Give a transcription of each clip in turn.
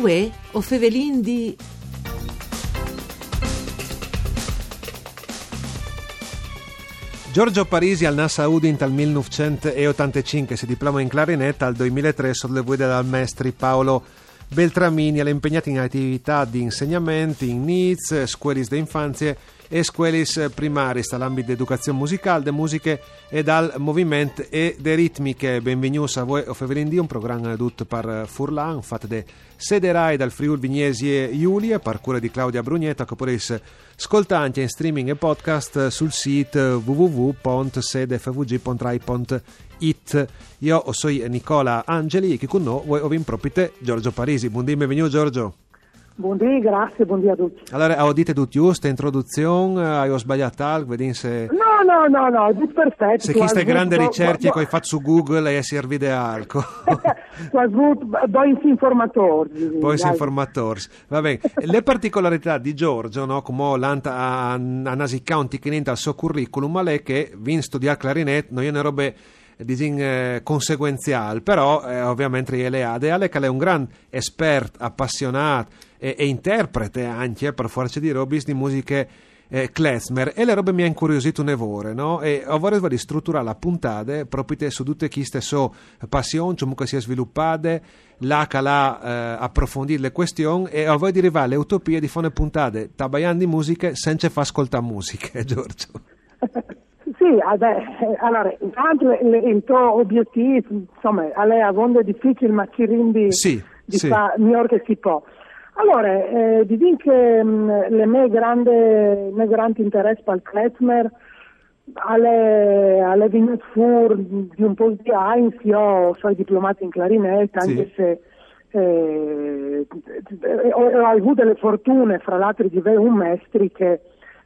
Uè, o fevelin di... Giorgio Parisi al NASA Udin dal 1985 si diploma in clarinetta, al 2003 sollevò dal maestri Paolo Beltramini, è impegnato in attività di insegnamento in NIZ, scuole di e scuole primarie dall'ambito educazione musicale, de musiche e dal movimento e de ritmiche. Benvenuti a voi, Fevelindì, un programma tutto per Furlan, fatto da Sederai dal Friul Vignesi e Giulia, per cura di Claudia Brugnetta, che potete ascoltare in streaming e podcast sul sito www.sedefvg.rai.it. Io sono Nicola Angeli e chi con noi voi ovin propite Giorgio Parisi. Buondì, benvenuto Giorgio. Buondì, grazie, buondì a tutti. Allora, ho dite tutti giusto, introduzione, hai sbagliato algo, vedi se... No, no, no, no, è tutto perfetto. Se queste grandi ricerche che hai fatto su Google e servi di alco. Tu hai avuto due informatori. Poi informatori. Va bene. Le particolarità di Giorgio, no, come l'anta a, a Nasi County che niente al suo curriculum, è che vin studiare clarinetto, non è una roba disin eh, conseguenziale, però eh, ovviamente le ha. De Ale che è un gran esperto, appassionato e, e interprete anche, per forza di robis, di musiche eh, klezmer e le robe mi ha incuriosito un'evore no? e ho voluto di strutturare la puntata proprio su tutte queste so passioni comunque si è sviluppate là che l'ha eh, approfondire le questioni e ho di arrivare alle utopie di fare puntate tabaiando di musiche senza far ascoltare musiche Giorgio sì, vabbè, allora, intanto il tuo obiettivo, insomma, è a volte difficile, ma ci rindi sì, di sì. il miglior che si può. Allora, eh, di dire che mh, le mie grandi, mie grandi interessi per il klezmer alle, alle venute di un po' di anni, io sono diplomato in clarinetta, Sì. anche se eh, ho, ho avuto le fortune, fra l'altro, di avere un maestri che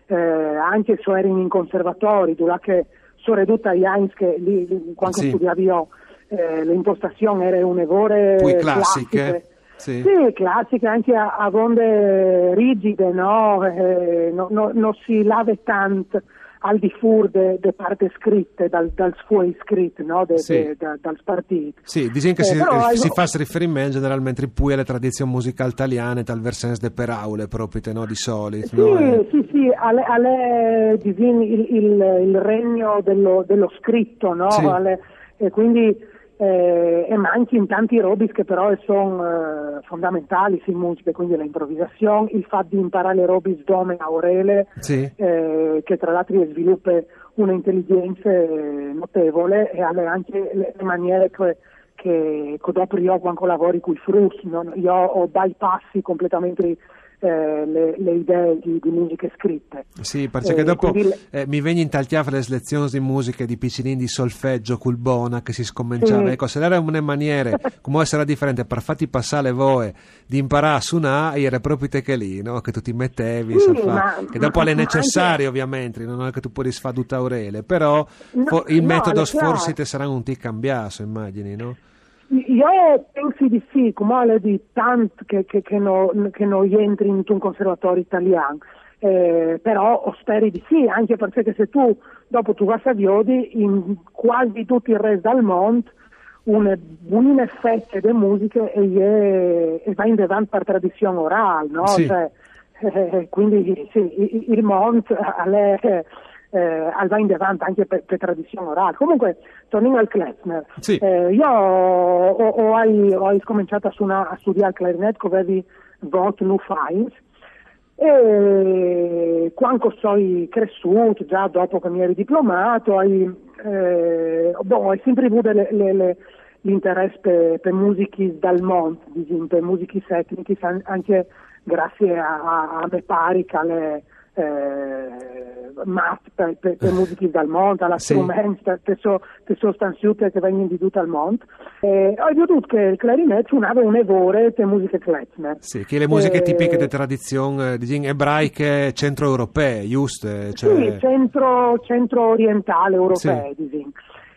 eh, anche se erano in conservatori, dove che sono ridotta agli anni che lì, lì, quando Sì. studiavo io, eh, l'impostazione era un'evore Poi classiche, classiche. sì. Sì, classiche anche a, a onde rigide, no? Eh, no- no- non si lave tanto al di fuori de, parte scritte, dal, dal suo iscritto, no? De, Sì. de- da- dal partito. Sì, dicono che Eh, si, però, si io- fa riferimento generalmente poi alle tradizioni musicali italiane, tal versenza de per aule proprio, no, di solito. Sì, no? Eh, sì, sì, alle, alle- disin- il, il- il regno dello, dello scritto, no? Sì. Alle- e quindi eh, e ma anche in tanti robis che però sono fondamentali in musica, quindi l'improvvisazione, il fatto di imparare le robis dome aurele, Sì. eh, che tra l'altro sviluppa un'intelligenza eh, notevole e alle anche le, maniere che, che, che dopo io quando lavori con i frutti, no? io ho bypassi completamente eh, le, le idee di, di musiche scritte. Sì, perché Eh, dopo quindi- eh, mi vengono in talchiare le lezioni di musica di piccinin di solfeggio col bona che si scommenciava. Sì. Ecco, se era una maniera, come sarà differente, per farti passare voi di imparare a suonare, era proprio te che lì, no? che tu ti mettevi, Sì, ma- che dopo ma- è necessario ovviamente, non è che tu puoi tutta aurele, però No, fo- il no, metodo è chiaro. forse te sarà un tic cambiato, immagini, no? Io penso di sì, come le di tanto che, che, che, no, che non entri in un conservatorio italiano, eh, però speri di sì, anche perché se tu dopo tu vai a Viodi, in quasi tutto il resto del mondo, un buon effetto di musiche e, è- e va in avanti per tradizione orale, no? Sì. Cioè, eh, quindi sì, il- il mondo è eh, al va in avanti anche per, per tradizione orale. Comunque, torniamo al klezmer. Sì. Eh, io ho, ho, ho, ho cominciato a, suona- a studiare il clarinet con avevi voto nu fines e quando sono cresciuto, già dopo che mi eri diplomato, hai, eh, boh, hai sempre avuto le- le- le- l'interesse per, per musiche dal mondo, diciamo, per musiche tecniche, anche grazie a, a, a me pari che le eh, mat per, per, per musiche dal mondo, alla Sì. strumenti, per, per, so, per sostanziute che vengono di tutto il mondo. E ho veduto che il clarinetto suonava un evore per musiche klezmer. Sì, che le musiche Eh, tipiche di tradizione, diciamo, ebraiche centroeuropee, giusto? Cioè, Sì, centro, centro orientale europeo, diciamo.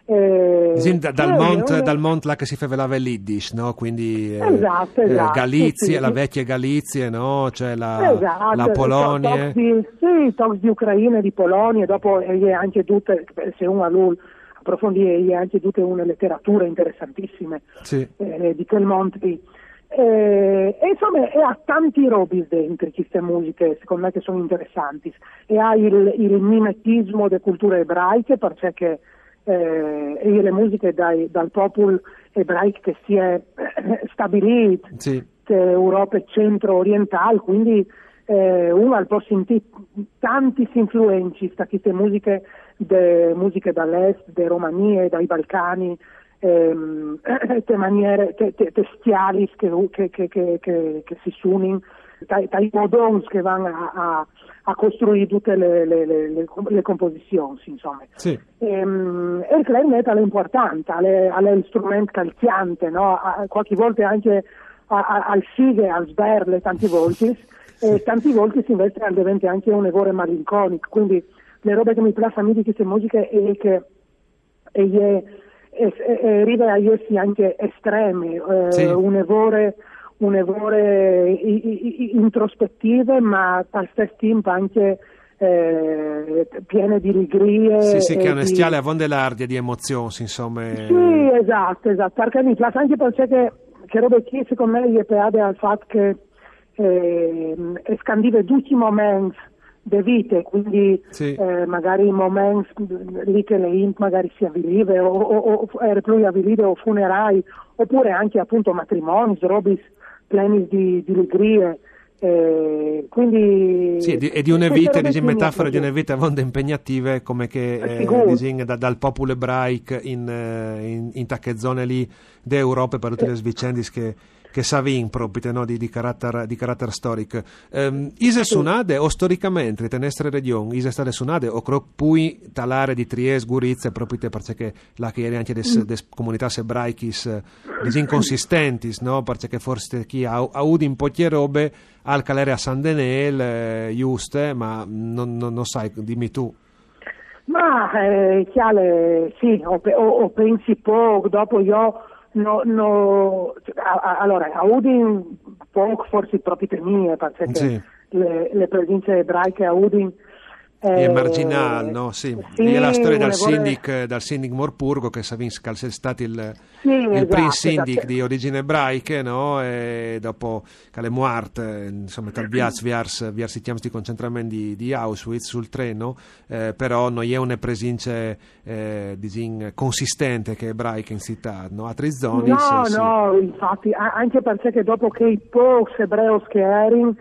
Eh, da- dal, eh, mont, io- dal mont là che si faceva l'Iddish, no? Quindi eh, Esatto, eh, esatto, Galizia, sì. la vecchia Galizia, no? C'è la, Esatto, la Polonia. Sì, talks di Ucraina e di Polonia, dopo è anche tutte, se uno a lui approfondire, è anche tutte una letteratura interessantissime Sì. eh, di quel monte lì. E, e insomma e ha tanti robi dentro queste musiche, secondo me che sono interessanti. E ha il, il mimetismo delle culture ebraiche, perché eh, e le musiche dai, dal popolo ebraico che si è stabilito Sì. in Europa centro-orientale, quindi eh, uno può sentire tanti influenze da queste musiche, de, musiche dall'est, dalle Romanie, dai Balcani, ehm, te maniere, te, te, te che, che, che, che, si suono, dai, dai modons che vanno a, a, a costruire tutte le, le, le, le, composizioni, insomma. Sì. E il clarinetto è importante, è, è un strumento calziante, no? A- qualche volta anche a- a- al fighe, al sberle, tanti volte, e tanti volte si investe diventa anche un evore malinconico, quindi le robe che mi piacciono di queste musiche è che e, e, e arriva a essi anche estremi, eh, Sì. un evore un evore i- i- i- introspettive ma al stesso tempo anche eh, piene di allegrie. Sì, sì, che è un di- stiale a von dell'ardia di emozioni, insomma. eh, Sì, esatto, esatto, perché mi piace anche perché che, che robe qui secondo me gli piace al fatto che eh, scandive tutti i momenti di vita, quindi Sì. eh, magari i momenti lì che le int magari si avvilive o, o, o avvilive o funerali, oppure anche appunto matrimoni, robe pieni di, di allegrie. eh, quindi Sì, e di una vita, mi metafore di una vita vonde impegnative come che Eh, eh, dici, da- dal popolo ebraico in, eh, in, in tacche zone lì d'Europa per tutte le vicende che, che savin proprio no, di, di, carattere, di carattere storico. Um, ise sunade o storicamente te nostre regioni, ise state sunade o croc pui talare di Trieste, Gurizia proprio te perché là che anche des, des comunità ebraichis dis inconsistentis, no? Perché forse chi ha, ha un po' di robe al calere a San Denel, eh, giuste, ma non, non, non sai, dimmi tu. Ma eh, chiale, sì, o, pe- o- o pensi poco, dopo io no, no, a- allora, a Udin poco forse proprio te mie, perché Sì. le, le presenze ebraiche a Udin È eh, marginale, no? Sì. sì, È la storia dal vole- sindic, dal sindic Morpurgo che Savins cal è stato il, Sì, il esatto, primo sindic esatto. di origini ebraiche, no? E dopo è morto, eh, insomma, tal viaz vers, vers i chiams di concentramento di, di Auschwitz sul treno, eh, però non è una presenza eh, disin, consistente che è ebraica in città, no? A tre zone, No, sì, sì. no, infatti, anche perché dopo che i pochi ebrei che erano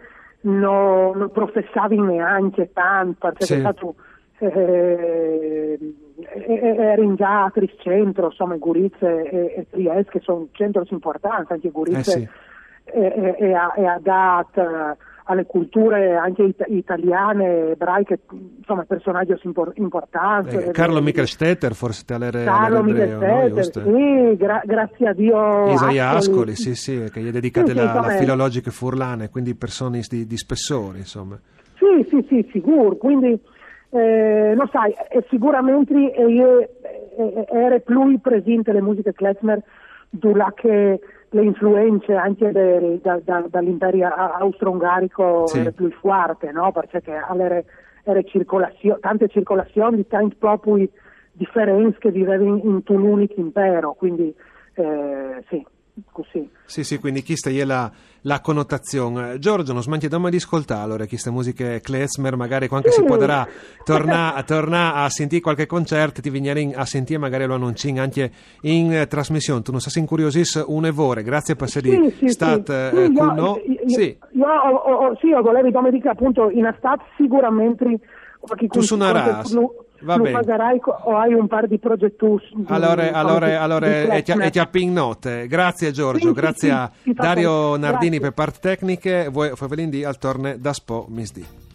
non non professavi neanche tanto, perché Sì. è stato eh, erano già a centro, insomma, Gurizia e, e Trieste, che sono centri importanti, anche Gurizia Eh sì. e, e, e e ha dato eh, alle culture anche it- italiane, ebraiche, insomma, personaggi impor- importanti. Eh, Carlo Michael Stetter, forse te l'ere Carlo Michel l'ebreo, no? Giusto? sì, gra- grazie a Dio. Isaia Ascoli. Ascoli, sì, sì, che gli è dedicata Sì, sì, la, la come- filologica furlane, quindi persone di, di spessore, insomma. Sì, sì, sì, sicuro. Quindi, eh, lo sai, sicuramente eh, io, eh, era più presente le musiche klezmer durante le influenze anche de- da- da- dall'imperio austro-ungarico Sì. più forte, no? Perché era, era circolazio- tante circolazioni di tanti popoli differenti che vivevano in un unico impero, quindi eh, sì, così. Sì, sì, quindi questa è la, la connotazione. Giorgio, non domani di ascoltare allora queste musiche klezmer, magari quando si potrà tornare torna a sentire qualche concerto, ti vignerai a sentire magari lo annuncin anche in eh, trasmissione. Tu non sai se incuriosisce un evore, grazie per essere Sì, sì, stato sì. eh, io- con noi. io- Sì. Io ho, ho, sì, ho volevo dico appunto in estate sicuramente qualche Tu suonerai, lo, va lo bene. pagherai o hai un par di progetti Allora, allora, allora e ti, e ti apping note. Grazie Giorgio, Sì, grazie sì, a Dario. Nardini Grazie. per parte tecniche, voi Favelindi al torne da Spo Misdi.